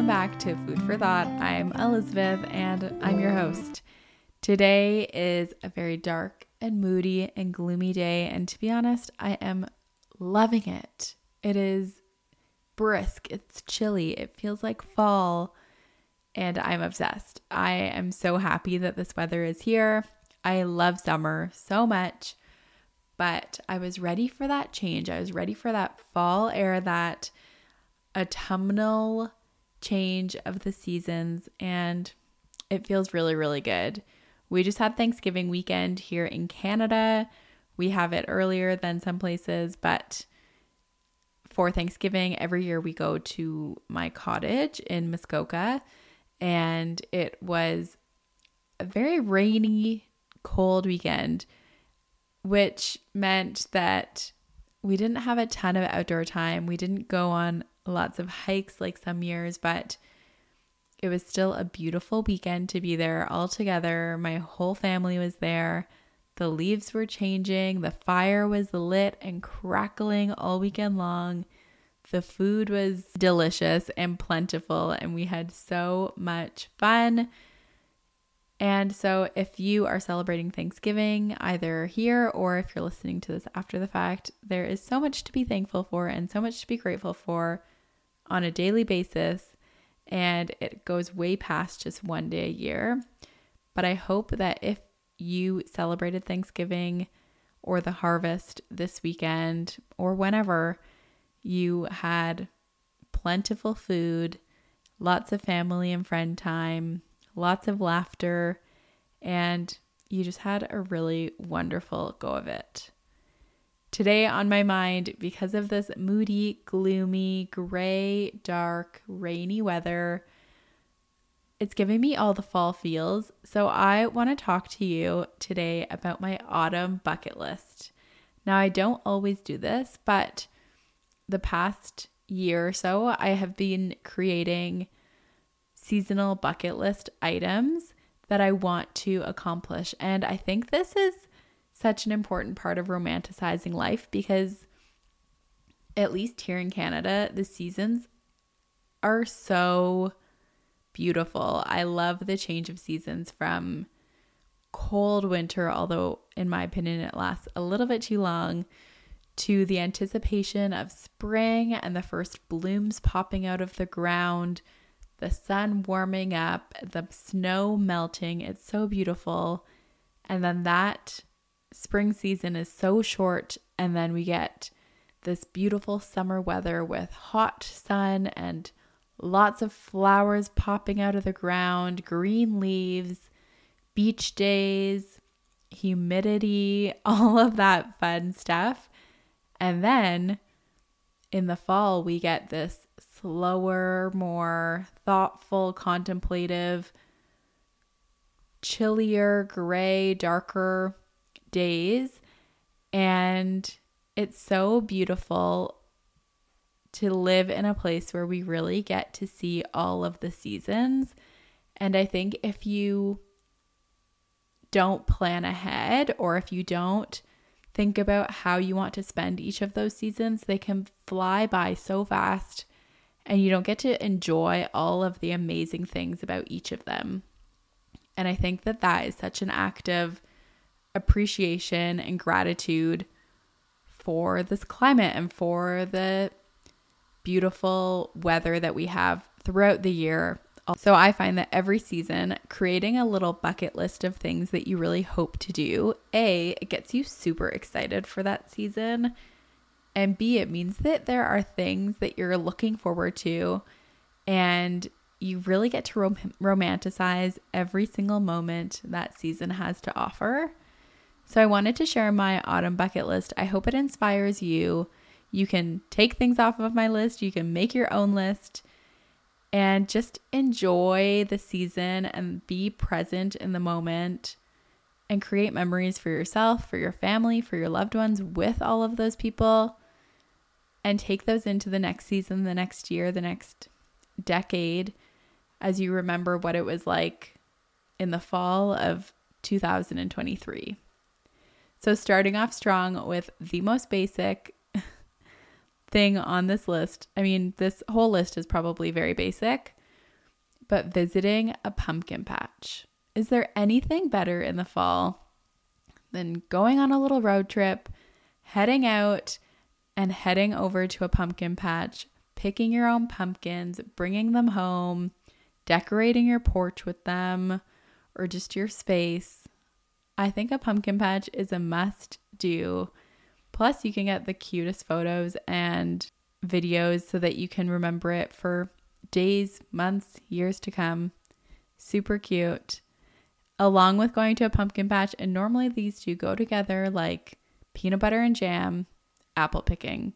welcome back to Food for Thought. I'm Elizabeth and I'm your host. Today is a very dark and moody and gloomy day, and to be honest, I am loving it. It is brisk, it's chilly, it feels like fall, and I'm obsessed. I am so happy that this weather is here. I love summer so much, but I was ready for that change. I was ready for that fall air, that autumnal change of the seasons and it feels really, really good. We just had Thanksgiving weekend here in Canada. We have it earlier than some places, but for Thanksgiving, every year we go to my cottage in Muskoka, and it was a very rainy, cold weekend, which meant that we didn't have a ton of outdoor time. We didn't go on lots of hikes like some years, but it was still a beautiful weekend to be there all together. My whole family was there. The leaves were changing, the fire was lit and crackling all weekend long. The food was delicious and plentiful, and we had so much fun. And so, if you are celebrating Thanksgiving either here or if you're listening to this after the fact, there is so much to be thankful for and so much to be grateful for on a daily basis. And it goes way past just one day a year. But I hope that if you celebrated Thanksgiving or the harvest this weekend or whenever, you had plentiful food, lots of family and friend time, lots of laughter, and you just had a really wonderful go of it. Today, on my mind, because of this moody, gloomy, gray, dark, rainy weather, it's giving me all the fall feels. So, I want to talk to you today about my autumn bucket list. Now, I don't always do this, but the past year or so, I have been creating seasonal bucket list items that I want to accomplish. And I think this is such an important part of romanticizing life because, at least here in Canada, the seasons are so beautiful. I love the change of seasons from cold winter, although, in my opinion, it lasts a little bit too long, to the anticipation of spring and the first blooms popping out of the ground, the sun warming up, the snow melting. It's so beautiful. And then that spring season is so short, and then we get this beautiful summer weather with hot sun and lots of flowers popping out of the ground, green leaves, beach days, humidity, all of that fun stuff. And then in the fall, we get this slower, more thoughtful, contemplative, chillier, gray, darker days. And it's so beautiful to live in a place where we really get to see all of the seasons. And I think if you don't plan ahead or if you don't think about how you want to spend each of those seasons, they can fly by so fast and you don't get to enjoy all of the amazing things about each of them. And I think that that is such an act of appreciation and gratitude for this climate and for the beautiful weather that we have throughout the year. So I find that every season, creating a little bucket list of things that you really hope to do, A, it gets you super excited for that season. And B, it means that there are things that you're looking forward to and you really get to rom- romanticize every single moment that season has to offer. So I wanted to share my autumn bucket list. I hope it inspires you. You can take things off of my list, you can make your own list and just enjoy the season and be present in the moment and create memories for yourself, for your family, for your loved ones with all of those people and take those into the next season, the next year, the next decade as you remember what it was like in the fall of 2023. So, starting off strong with the most basic thing on this list. I mean, this whole list is probably very basic, but visiting a pumpkin patch. Is there anything better in the fall than going on a little road trip, heading out and heading over to a pumpkin patch, picking your own pumpkins, bringing them home, decorating your porch with them, or just your space? I think a pumpkin patch is a must do. Plus, you can get the cutest photos and videos so that you can remember it for days, months, years to come. Super cute. Along with going to a pumpkin patch, and normally these two go together like peanut butter and jam, apple picking.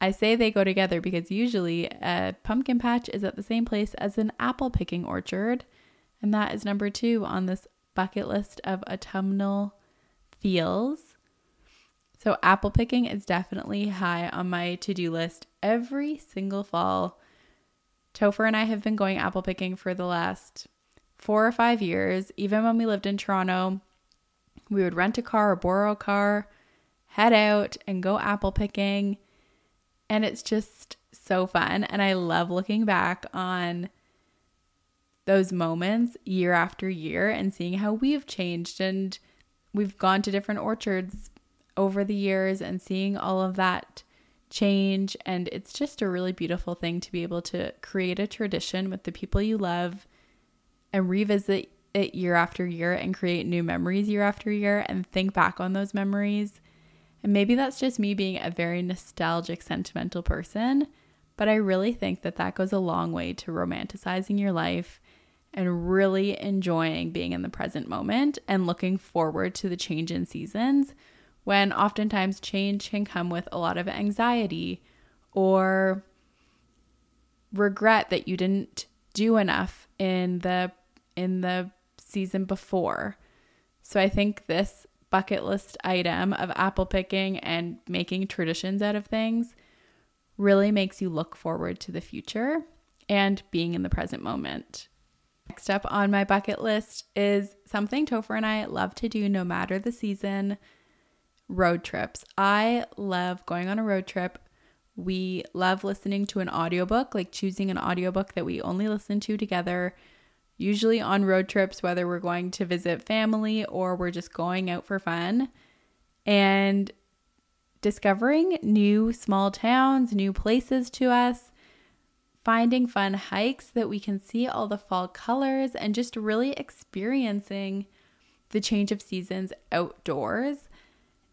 I say they go together because usually a pumpkin patch is at the same place as an apple picking orchard, and that is number two on this bucket list of autumnal feels. So, apple picking is definitely high on my to do list every single fall. Topher and I have been going apple picking for the last four or five years. Even when we lived in Toronto, we would rent a car or borrow a car, head out and go apple picking. And it's just so fun. And I love looking back on those moments year after year and seeing how we've changed. And we've gone to different orchards over the years and seeing all of that change. And it's just a really beautiful thing to be able to create a tradition with the people you love and revisit it year after year and create new memories year after year and think back on those memories. And maybe that's just me being a very nostalgic, sentimental person, but I really think that that goes a long way to romanticizing your life and really enjoying being in the present moment and looking forward to the change in seasons when oftentimes change can come with a lot of anxiety or regret that you didn't do enough in the in the season before. So I think this bucket list item of apple picking and making traditions out of things really makes you look forward to the future and being in the present moment. Next up on my bucket list is something Topher and I love to do no matter the season road trips. I love going on a road trip. We love listening to an audiobook, like choosing an audiobook that we only listen to together, usually on road trips, whether we're going to visit family or we're just going out for fun. And discovering new small towns, new places to us, finding fun hikes that we can see all the fall colors, and just really experiencing the change of seasons outdoors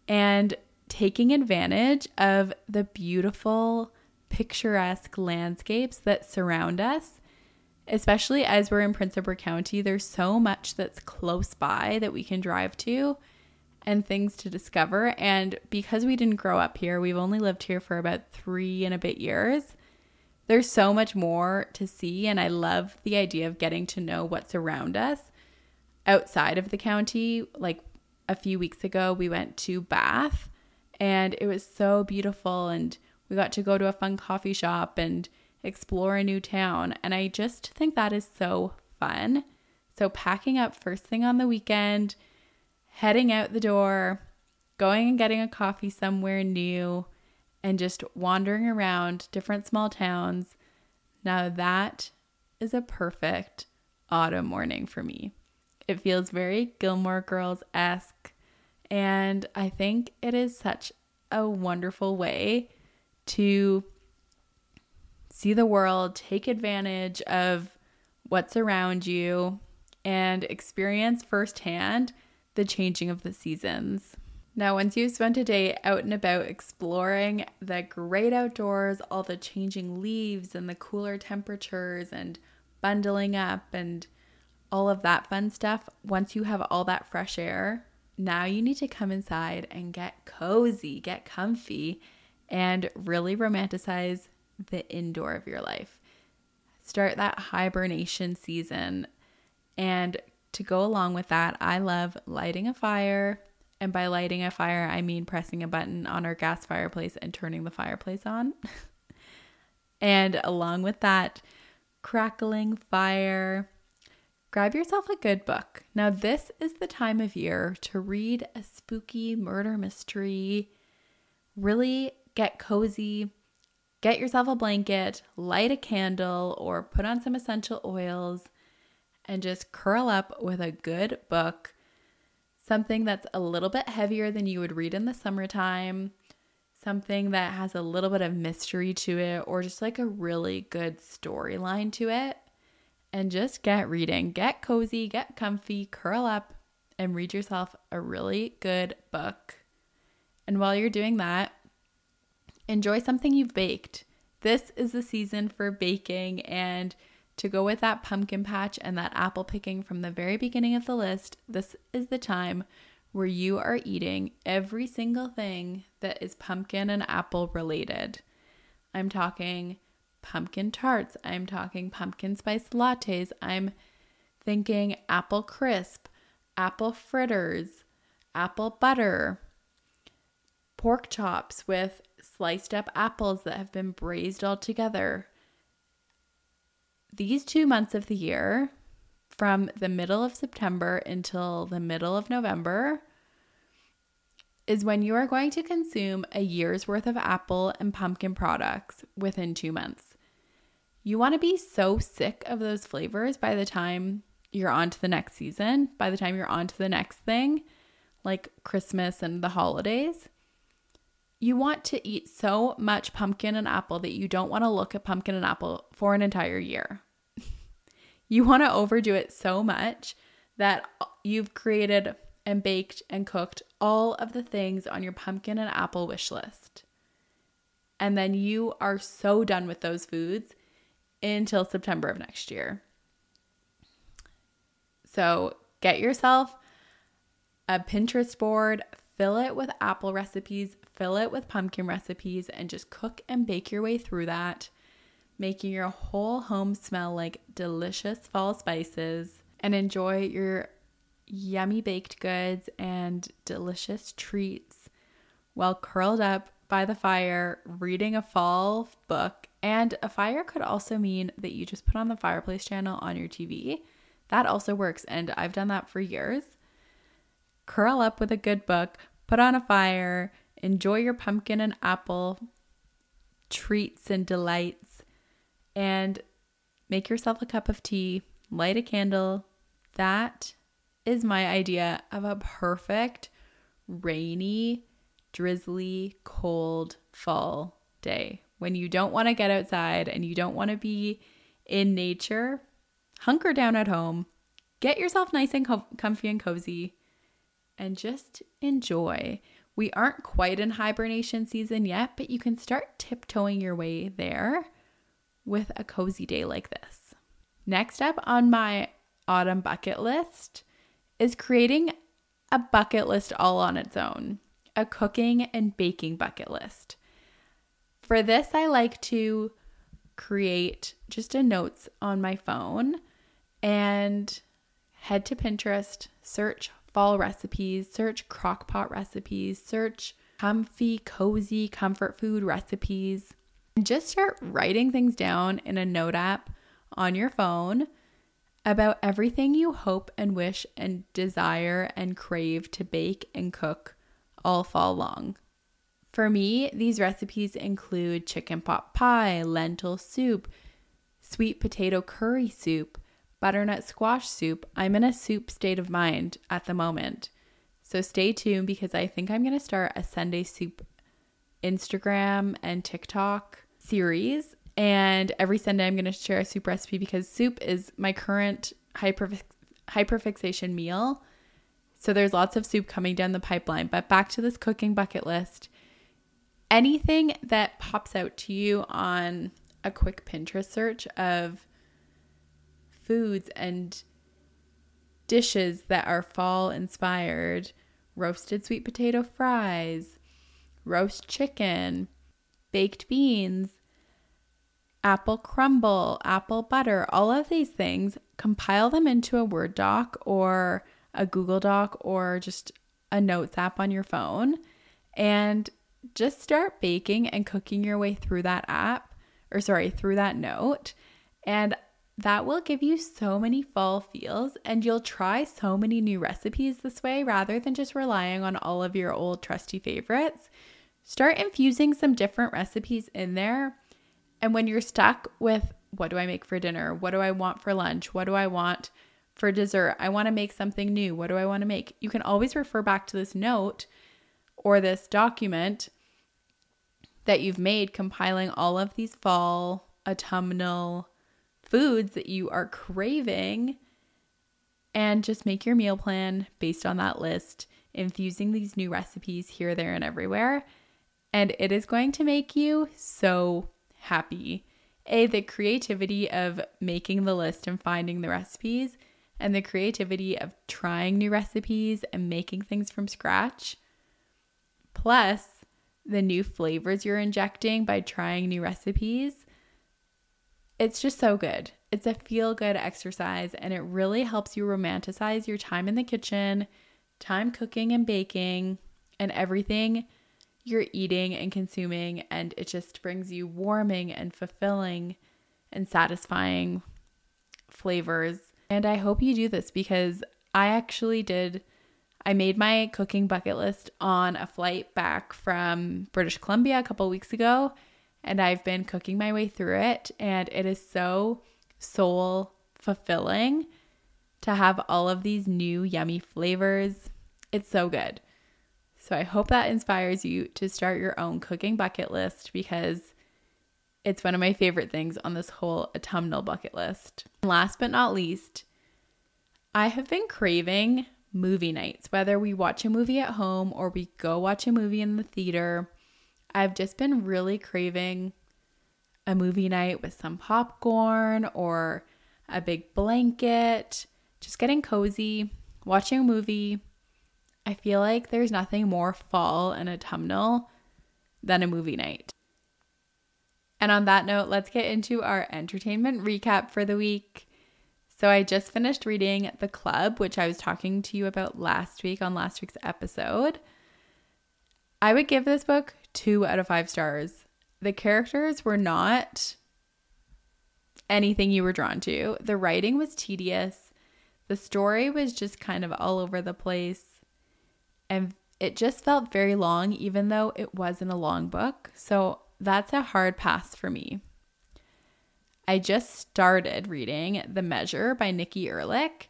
and taking advantage of the beautiful, picturesque landscapes that surround us. Especially as we're in Prince Edward County, there's so much that's close by that we can drive to and things to discover. And because we didn't grow up here, we've only lived here for about three and a bit years. There's so much more to see, and I love the idea of getting to know what's around us outside of the county, like a few weeks ago, we went to Bath and it was so beautiful. And we got to go to a fun coffee shop and explore a new town. And I just think that is so fun. So, packing up first thing on the weekend, heading out the door, going and getting a coffee somewhere new, and just wandering around different small towns. Now, that is a perfect autumn morning for me. It feels very Gilmore Girls esque. And I think it is such a wonderful way to see the world, take advantage of what's around you, and experience firsthand the changing of the seasons. Now, once you've spent a day out and about exploring the great outdoors, all the changing leaves and the cooler temperatures, and bundling up and all of that fun stuff, once you have all that fresh air, now you need to come inside and get cozy, get comfy, and really romanticize the indoor of your life. Start that hibernation season. And to go along with that, I love lighting a fire. And by lighting a fire, I mean pressing a button on our gas fireplace and turning the fireplace on. and along with that, crackling fire, grab yourself a good book. Now, this is the time of year to read a spooky murder mystery, really get cozy, get yourself a blanket, light a candle, or put on some essential oils and just curl up with a good book, something that's a little bit heavier than you would read in the summertime, something that has a little bit of mystery to it, or just like a really good storyline to it. And just get reading, get cozy, get comfy, curl up, and read yourself a really good book. And while you're doing that, enjoy something you've baked. This is the season for baking and to go with that pumpkin patch and that apple picking from the very beginning of the list, this is the time where you are eating every single thing that is pumpkin and apple related. I'm talking pumpkin tarts, I'm talking pumpkin spice lattes, I'm thinking apple crisp, apple fritters, apple butter, pork chops with sliced up apples that have been braised all together. These two months of the year, from the middle of September until the middle of November, is when you are going to consume a year's worth of apple and pumpkin products within two months. You want to be so sick of those flavors by the time you're on to the next season, by the time you're on to the next thing, like Christmas and the holidays. You want to eat so much pumpkin and apple that you don't want to look at pumpkin and apple for an entire year. you want to overdo it so much that you've created and baked and cooked all of the things on your pumpkin and apple wish list. And then you are so done with those foods until September of next year. So get yourself a Pinterest board, fill it with apple recipes, fill it with pumpkin recipes, and just cook and bake your way through that, making your whole home smell like delicious fall spices and enjoy your yummy baked goods and delicious treats while curled up by the fire reading a fall book. And a fire could also mean that you just put on the fireplace channel on your TV that also works, and I've done that for years. Curl up with a good book, put on a fire, enjoy your pumpkin and apple treats and delights, and make yourself a cup of tea, light a candle. That is my idea of a perfect rainy, drizzly, cold fall day when you don't want to get outside and you don't want to be in nature hunker down at home, get yourself nice and com- comfy and cozy, and just enjoy. We aren't quite in hibernation season yet, but you can start tiptoeing your way there with a cozy day like this. Next up on my autumn bucket list is creating a bucket list all on its own, a cooking and baking bucket list. For this, I like to create just a notes on my phone and head to Pinterest, search fall recipes, search crockpot recipes, search comfy, cozy comfort food recipes, and just start writing things down in a note app on your phone about everything you hope and wish and desire and crave to bake and cook all fall long. For me, these recipes include chicken pot pie, lentil soup, sweet potato curry soup, butternut squash soup. I'm in a soup state of mind at the moment. So stay tuned because I think I'm going to start a Sunday soup Instagram and TikTok series. And every Sunday, I'm going to share a soup recipe because soup is my current hyper hyperfixation meal. So there's lots of soup coming down the pipeline. But back to this cooking bucket list. Anything that pops out to you on a quick Pinterest search of foods and dishes that are fall inspired roasted sweet potato fries, roast chicken, baked beans, apple crumble, apple butter, all of these things, compile them into a Word doc or a Google Doc or just a notes app on your phone and just start baking and cooking your way through that app or sorry, through that note. And that will give you so many fall feels and you'll try so many new recipes this way rather than just relying on all of your old trusty favorites. Start infusing some different recipes in there And when you're stuck with what do I make for dinner? What do I want for lunch? What do I want for dessert? I want to make something new. What do I want to make? You can always refer back to this note or this document that you've made compiling all of these fall autumnal foods that you are craving and just make your meal plan based on that list, infusing these new recipes here, there, and everywhere. And it is going to make you so happy. A, the creativity of making the list and finding the recipes, and the creativity of trying new recipes and making things from scratch, plus the new flavors you're injecting by trying new recipes. It's just so good. It's a feel good exercise and it really helps you romanticize your time in the kitchen, time cooking and baking, and everything you're eating and consuming. And it just brings you warming and fulfilling and satisfying flavors. And I hope you do this because I actually did. I made my cooking bucket list on a flight back from British Columbia a couple weeks ago, and I've been cooking my way through it. And it is so soul fulfilling to have all of these new yummy flavors. It's so good. So I hope that inspires you to start your own cooking bucket list because it's one of my favorite things on this whole autumnal bucket list. Last but not least, I have been craving movie nights, whether we watch a movie at home or we go watch a movie in the theater. I've just been really craving a movie night with some popcorn or a big blanket, just getting cozy, watching a movie. I feel like there's nothing more fall and autumnal than a movie night. And on that note, let's get into our entertainment recap for the week. So, I just finished reading The Club, which I was talking to you about last week on last week's episode. I would give this book two out of five stars the characters were not anything you were drawn to. The writing was tedious. The story was just kind of all over the place. And it just felt very long, even though it wasn't a long book. So that's a hard pass for me. I just started reading The Measure by Nikki Erlick,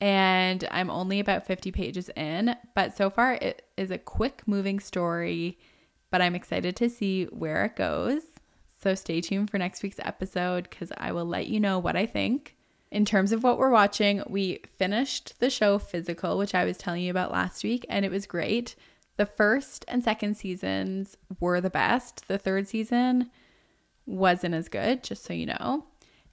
and I'm only about 50 pages in, but so far it is a quick moving story but I'm excited to see where it goes. So stay tuned for next week's episode because I will let you know what I think. In terms of what we're watching, we finished the show Physical, which I was telling you about last week, and it was great. The first and second seasons were the best. The third season wasn't as good, just so you know.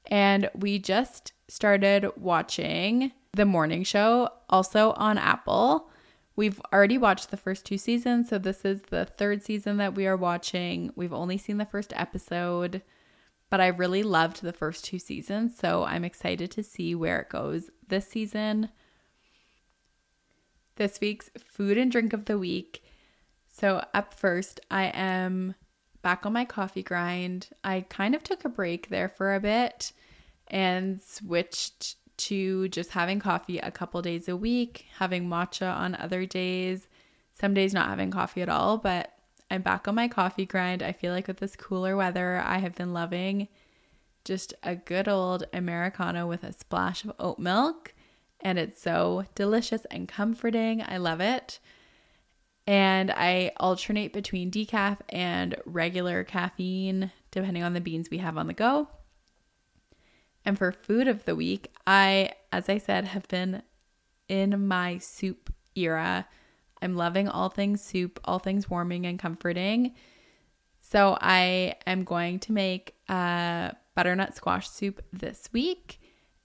And we just started watching the morning show, also on Apple. We've already watched the first two seasons, so this is the third season that we are watching. We've only seen the first episode, but I really loved the first two seasons, so I'm excited to see where it goes this season. This week's food and drink of the week. So, up first, I am back on my coffee grind. I kind of took a break there for a bit and switched to just having coffee a couple days a week, having matcha on other days, some days not having coffee at all, but I'm back on my coffee grind. I feel like with this cooler weather, I have been loving just a good old Americano with a splash of oat milk. And it's so delicious and comforting. I love it. And I alternate between decaf and regular caffeine, depending on the beans we have on the go. And for food of the week, I, as I said, have been in my soup era. I'm loving all things soup, all things warming and comforting. So I am going to make a butternut squash soup this week,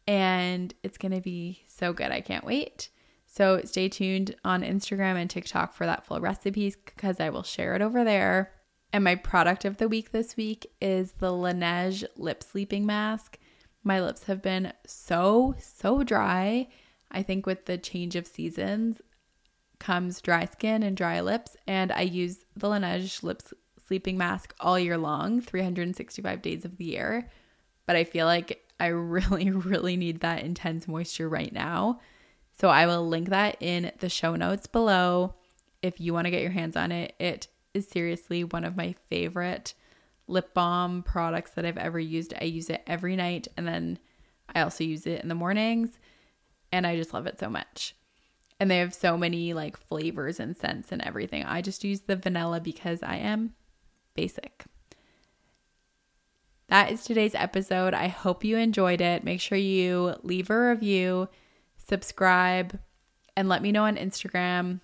and it's going to be so good. I can't wait. So stay tuned on Instagram and TikTok for that full recipe because I will share it over there. And my product of the week this week is the Laneige lip sleeping mask. My lips have been so, so dry. I think with the change of seasons comes dry skin and dry lips. And I use the Laneige Lips Sleeping Mask all year long, 365 days of the year. But I feel like I really, really need that intense moisture right now. So I will link that in the show notes below if you want to get your hands on it. It is seriously one of my favorite lip balm products that I've ever used. I use it every night and then I also use it in the mornings and I just love it so much. And they have so many like flavors and scents and everything. I just use the vanilla because I am basic. That is today's episode. I hope you enjoyed it. Make sure you leave a review, subscribe, and let me know on Instagram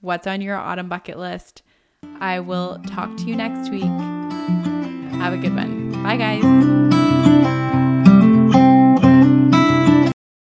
what's on your autumn bucket list. I will talk to you next week. Have a good one. Bye, guys.